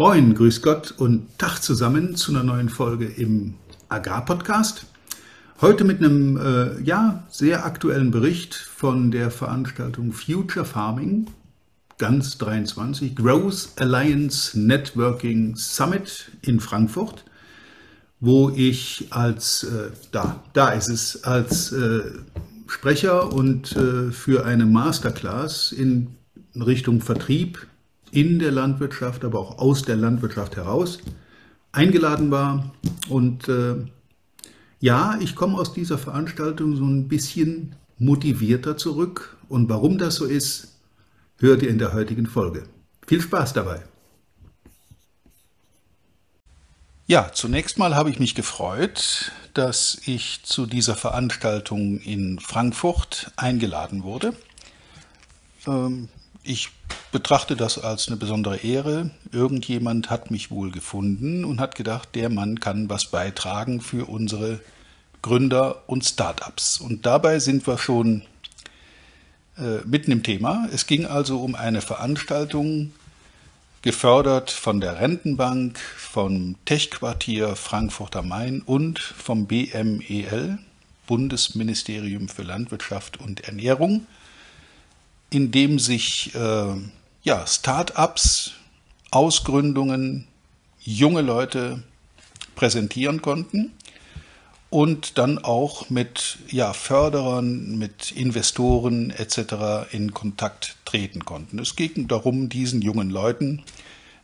Moin, grüß Gott und Tag zusammen zu einer neuen Folge im Agrarpodcast. Heute mit einem äh, ja, sehr aktuellen Bericht von der Veranstaltung Future Farming ganz 23 Growth Alliance Networking Summit in Frankfurt, wo ich als äh, da da ist es als äh, Sprecher und äh, für eine Masterclass in Richtung Vertrieb in der Landwirtschaft, aber auch aus der Landwirtschaft heraus eingeladen war. Und äh, ja, ich komme aus dieser Veranstaltung so ein bisschen motivierter zurück. Und warum das so ist, hört ihr in der heutigen Folge. Viel Spaß dabei! Ja, zunächst mal habe ich mich gefreut, dass ich zu dieser Veranstaltung in Frankfurt eingeladen wurde. Ähm, ich betrachte das als eine besondere Ehre. Irgendjemand hat mich wohl gefunden und hat gedacht, der Mann kann was beitragen für unsere Gründer und Startups. Und dabei sind wir schon äh, mitten im Thema. Es ging also um eine Veranstaltung, gefördert von der Rentenbank, vom Tech-Quartier Frankfurt am Main und vom BMEL, Bundesministerium für Landwirtschaft und Ernährung in dem sich äh, ja, Start-ups, Ausgründungen, junge Leute präsentieren konnten und dann auch mit ja, Förderern, mit Investoren etc. in Kontakt treten konnten. Es ging darum, diesen jungen Leuten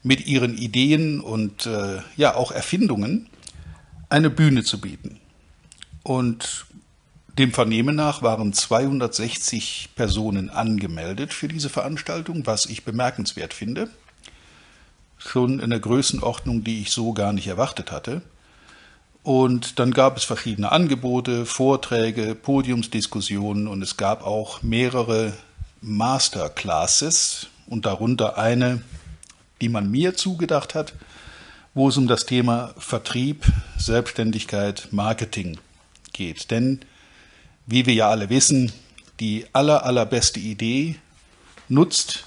mit ihren Ideen und äh, ja auch Erfindungen eine Bühne zu bieten. Und dem Vernehmen nach waren 260 Personen angemeldet für diese Veranstaltung, was ich bemerkenswert finde. Schon in der Größenordnung, die ich so gar nicht erwartet hatte. Und dann gab es verschiedene Angebote, Vorträge, Podiumsdiskussionen und es gab auch mehrere Masterclasses und darunter eine, die man mir zugedacht hat, wo es um das Thema Vertrieb, Selbstständigkeit, Marketing geht. Denn wie wir ja alle wissen, die aller, allerbeste Idee nutzt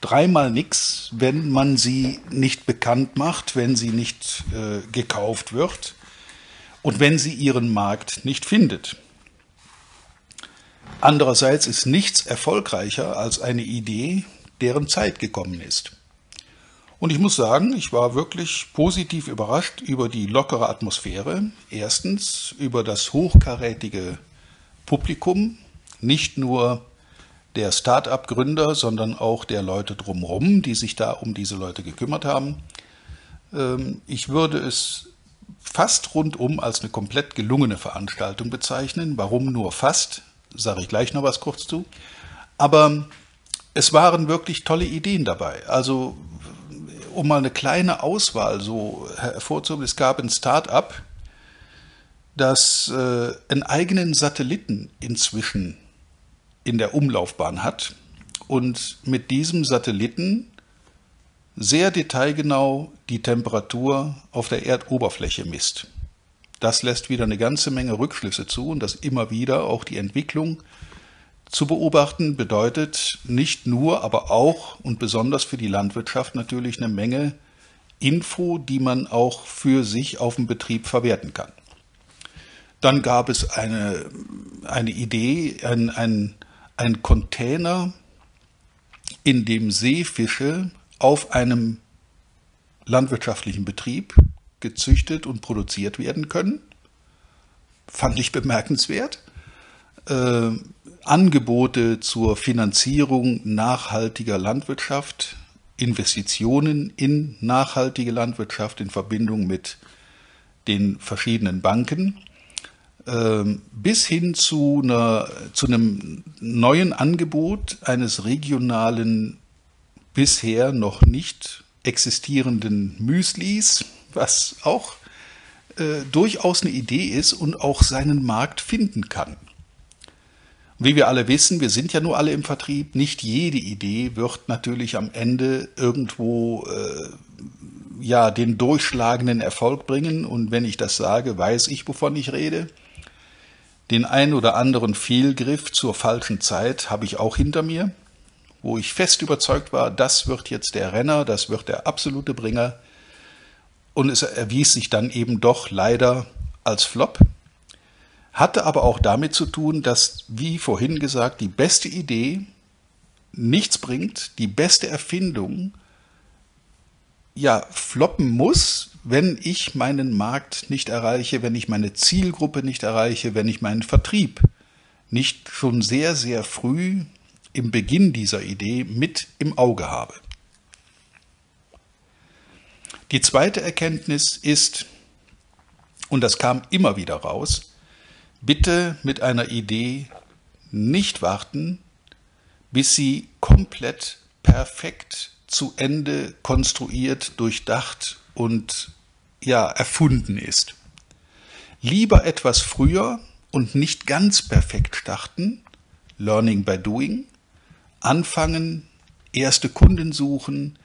dreimal nichts, wenn man sie nicht bekannt macht, wenn sie nicht äh, gekauft wird und wenn sie ihren Markt nicht findet. Andererseits ist nichts erfolgreicher als eine Idee, deren Zeit gekommen ist. Und ich muss sagen, ich war wirklich positiv überrascht über die lockere Atmosphäre. Erstens über das hochkarätige Publikum, nicht nur der Start-up-Gründer, sondern auch der Leute drumherum, die sich da um diese Leute gekümmert haben. Ähm, ich würde es fast rundum als eine komplett gelungene Veranstaltung bezeichnen. Warum nur fast? Sage ich gleich noch was kurz zu. Aber es waren wirklich tolle Ideen dabei. Also um mal eine kleine Auswahl so hervorzuheben, es gab ein Start-up, das äh, einen eigenen Satelliten inzwischen in der Umlaufbahn hat und mit diesem Satelliten sehr detailgenau die Temperatur auf der Erdoberfläche misst. Das lässt wieder eine ganze Menge Rückschlüsse zu und das immer wieder auch die Entwicklung zu beobachten bedeutet nicht nur, aber auch und besonders für die Landwirtschaft natürlich eine Menge Info, die man auch für sich auf dem Betrieb verwerten kann. Dann gab es eine, eine Idee, ein, ein, ein Container, in dem Seefische auf einem landwirtschaftlichen Betrieb gezüchtet und produziert werden können. Fand ich bemerkenswert. Äh, Angebote zur Finanzierung nachhaltiger Landwirtschaft, Investitionen in nachhaltige Landwirtschaft in Verbindung mit den verschiedenen Banken bis hin zu, einer, zu einem neuen Angebot eines regionalen, bisher noch nicht existierenden Müslis, was auch äh, durchaus eine Idee ist und auch seinen Markt finden kann. Wie wir alle wissen, wir sind ja nur alle im Vertrieb, nicht jede Idee wird natürlich am Ende irgendwo äh, ja den durchschlagenden Erfolg bringen und wenn ich das sage, weiß ich, wovon ich rede. Den ein oder anderen Fehlgriff zur falschen Zeit habe ich auch hinter mir. wo ich fest überzeugt war, das wird jetzt der Renner, das wird der absolute Bringer. Und es erwies sich dann eben doch leider als Flop. Hatte aber auch damit zu tun, dass, wie vorhin gesagt, die beste Idee nichts bringt, die beste Erfindung ja floppen muss, wenn ich meinen Markt nicht erreiche, wenn ich meine Zielgruppe nicht erreiche, wenn ich meinen Vertrieb nicht schon sehr, sehr früh im Beginn dieser Idee mit im Auge habe. Die zweite Erkenntnis ist, und das kam immer wieder raus, bitte mit einer Idee nicht warten, bis sie komplett perfekt zu Ende konstruiert, durchdacht und ja, erfunden ist. Lieber etwas früher und nicht ganz perfekt starten, Learning by Doing, anfangen, erste Kunden suchen,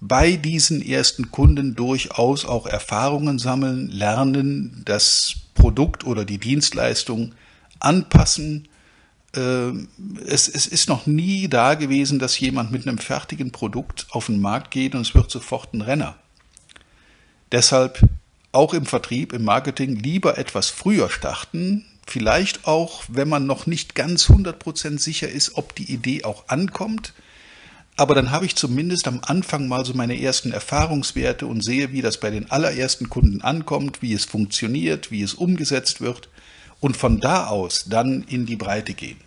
bei diesen ersten Kunden durchaus auch Erfahrungen sammeln, lernen, das Produkt oder die Dienstleistung anpassen. Ähm, es, es ist noch nie da gewesen, dass jemand mit einem fertigen Produkt auf den Markt geht und es wird sofort ein Renner. Deshalb auch im Vertrieb, im Marketing lieber etwas früher starten, vielleicht auch, wenn man noch nicht ganz 100% sicher ist, ob die Idee auch ankommt. Aber dann habe ich zumindest am Anfang mal so meine ersten Erfahrungswerte und sehe, wie das bei den allerersten Kunden ankommt, wie es funktioniert, wie es umgesetzt wird und von da aus dann in die Breite gehen.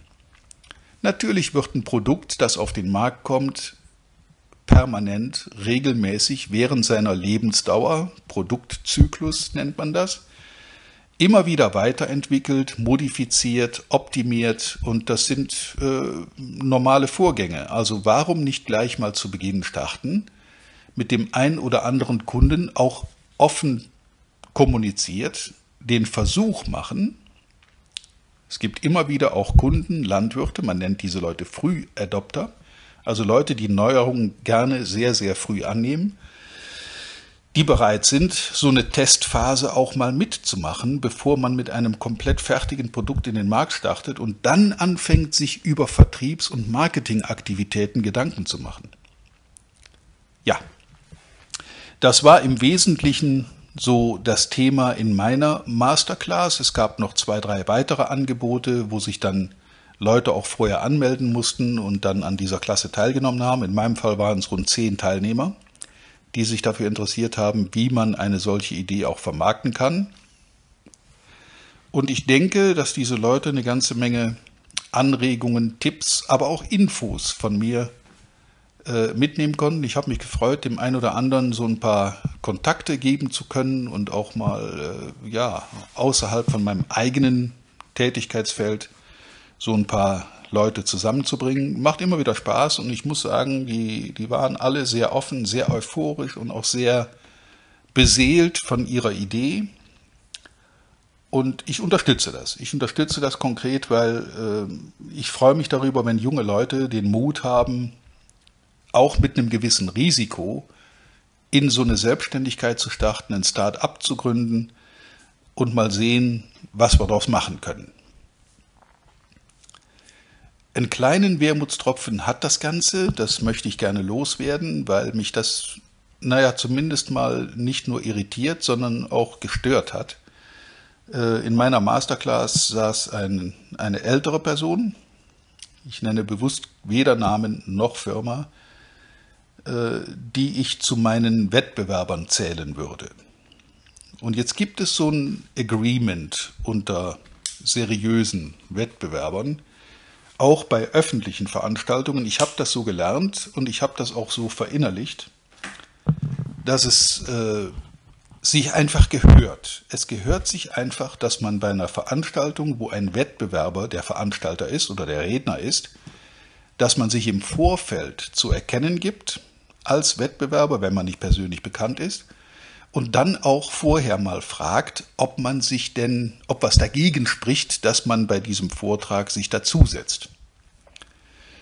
Natürlich wird ein Produkt, das auf den Markt kommt, permanent, regelmäßig während seiner Lebensdauer, Produktzyklus nennt man das, immer wieder weiterentwickelt, modifiziert, optimiert und das sind äh, normale Vorgänge. Also warum nicht gleich mal zu Beginn starten, mit dem einen oder anderen Kunden auch offen kommuniziert, den Versuch machen. Es gibt immer wieder auch Kunden, Landwirte, man nennt diese Leute Frühadopter, also Leute, die Neuerungen gerne sehr, sehr früh annehmen, die bereit sind, so eine Testphase auch mal mitzumachen, bevor man mit einem komplett fertigen Produkt in den Markt startet und dann anfängt, sich über Vertriebs- und Marketingaktivitäten Gedanken zu machen. Ja, das war im Wesentlichen so das Thema in meiner Masterclass. Es gab noch zwei, drei weitere Angebote, wo sich dann Leute auch vorher anmelden mussten und dann an dieser Klasse teilgenommen haben. In meinem Fall waren es rund zehn Teilnehmer, die sich dafür interessiert haben, wie man eine solche Idee auch vermarkten kann. Und ich denke, dass diese Leute eine ganze Menge Anregungen, Tipps, aber auch Infos von mir äh, mitnehmen konnten. Ich habe mich gefreut, dem einen oder anderen so ein paar Kontakte geben zu können und auch mal äh, ja außerhalb von meinem eigenen Tätigkeitsfeld so ein paar Leute zusammenzubringen. Macht immer wieder Spaß und ich muss sagen, die, die waren alle sehr offen, sehr euphorisch und auch sehr beseelt von ihrer Idee. Und ich unterstütze das. Ich unterstütze das konkret, weil äh, ich freue mich darüber, wenn junge Leute den Mut haben, auch mit einem gewissen Risiko in so eine Selbstständigkeit zu starten, ein Start-up zu gründen und mal sehen, was wir daraus machen können. Einen kleinen Wermutstropfen hat das Ganze, das möchte ich gerne loswerden, weil mich das, naja, zumindest mal nicht nur irritiert, sondern auch gestört hat. Äh, in meiner Masterclass saß ein, eine ältere Person, ich nenne bewusst weder Namen noch Firma, die ich zu meinen Wettbewerbern zählen würde. Und jetzt gibt es so ein Agreement unter seriösen Wettbewerbern, auch bei öffentlichen Veranstaltungen, ich habe das so gelernt und ich habe das auch so verinnerlicht, dass es äh, sich einfach gehört. Es gehört sich einfach, dass man bei einer Veranstaltung, wo ein Wettbewerber der Veranstalter ist oder der Redner ist, dass man sich im Vorfeld zu erkennen gibt als Wettbewerber, wenn man nicht persönlich bekannt ist, und dann auch vorher mal fragt, ob man sich denn, ob was dagegen spricht, dass man bei diesem Vortrag sich dazusetzt.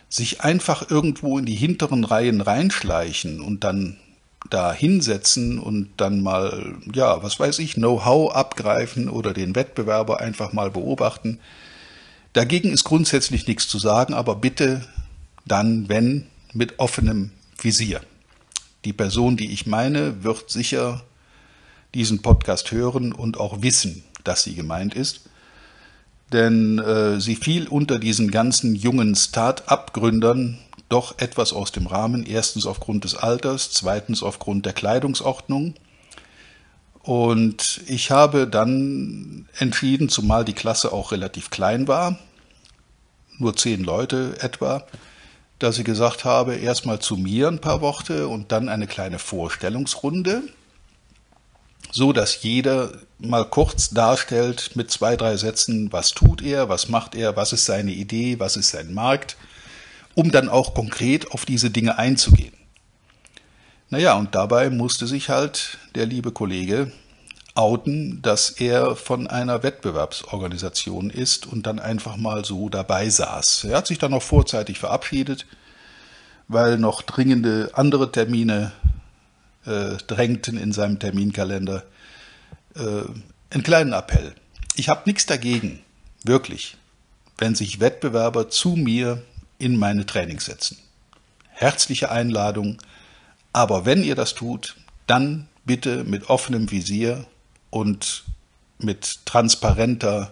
Sich einfach irgendwo in die hinteren Reihen reinschleichen und dann da hinsetzen und dann mal, ja, was weiß ich, Know-how abgreifen oder den Wettbewerber einfach mal beobachten. Dagegen ist grundsätzlich nichts zu sagen, aber bitte dann, wenn mit offenem Visier. Die Person, die ich meine, wird sicher diesen Podcast hören und auch wissen, dass sie gemeint ist. Denn äh, sie fiel unter diesen ganzen jungen Start-up-Gründern doch etwas aus dem Rahmen. Erstens aufgrund des Alters, zweitens aufgrund der Kleidungsordnung. Und ich habe dann entschieden, zumal die Klasse auch relativ klein war, nur zehn Leute etwa, dass ich gesagt habe, erstmal zu mir ein paar Worte und dann eine kleine Vorstellungsrunde, so dass jeder mal kurz darstellt mit zwei, drei Sätzen, was tut er, was macht er, was ist seine Idee, was ist sein Markt, um dann auch konkret auf diese Dinge einzugehen. Naja, und dabei musste sich halt der liebe Kollege outen, dass er von einer Wettbewerbsorganisation ist und dann einfach mal so dabei saß. Er hat sich dann noch vorzeitig verabschiedet, weil noch dringende andere Termine äh, drängten in seinem Terminkalender. Äh, einen kleinen Appell. Ich habe nichts dagegen, wirklich, wenn sich Wettbewerber zu mir in meine Trainings setzen. Herzliche Einladung, aber wenn ihr das tut, dann bitte mit offenem Visier und mit transparenter,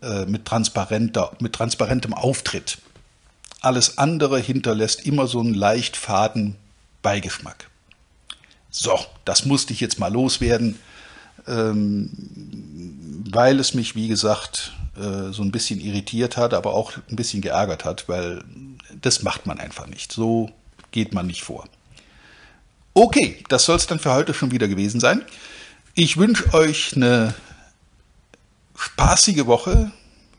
äh, mit transparenter, mit transparentem Auftritt. Alles andere hinterlässt immer so einen leicht faden Beigeschmack. So, das musste ich jetzt mal loswerden, ähm, weil es mich, wie gesagt, äh, so ein bisschen irritiert hat, aber auch ein bisschen geärgert hat, weil das macht man einfach nicht. So geht man nicht vor. Okay, das soll es dann für heute schon wieder gewesen sein. Ich wünsche euch eine spaßige Woche,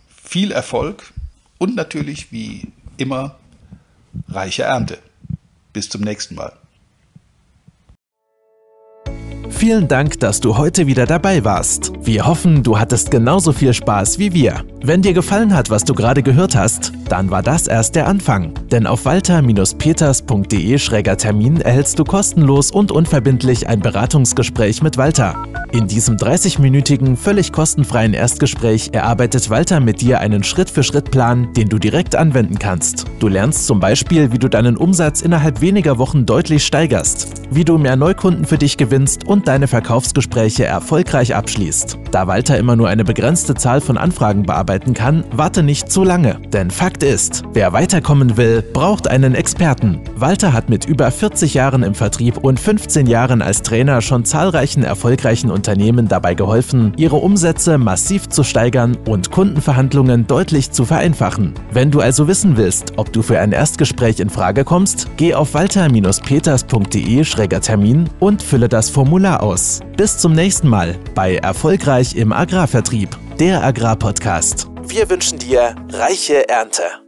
viel Erfolg und natürlich wie immer reiche Ernte. Bis zum nächsten Mal. Vielen Dank, dass du heute wieder dabei warst. Wir hoffen, du hattest genauso viel Spaß wie wir. Wenn dir gefallen hat, was du gerade gehört hast, dann war das erst der Anfang. Denn auf walter-peters.de-termin erhältst du kostenlos und unverbindlich ein Beratungsgespräch mit Walter. In diesem 30-minütigen, völlig kostenfreien Erstgespräch erarbeitet Walter mit dir einen Schritt-für-Schritt-Plan, den du direkt anwenden kannst. Du lernst zum Beispiel, wie du deinen Umsatz innerhalb weniger Wochen deutlich steigerst, wie du mehr Neukunden für dich gewinnst und deine Verkaufsgespräche erfolgreich abschließt. Da Walter immer nur eine begrenzte Zahl von Anfragen bearbeiten kann, warte nicht zu lange. Denn Fakt ist, wer weiterkommen will, braucht einen Experten. Walter hat mit über 40 Jahren im Vertrieb und 15 Jahren als Trainer schon zahlreichen erfolgreichen Unternehmen dabei geholfen, ihre Umsätze massiv zu steigern und Kundenverhandlungen deutlich zu vereinfachen. Wenn du also wissen willst, ob du für ein Erstgespräch in Frage kommst, geh auf walter-peters.de-termin und fülle das Formular aus. Bis zum nächsten Mal bei Erfolgreich im Agrarvertrieb, der Agrarpodcast. Wir wünschen dir reiche Ernte.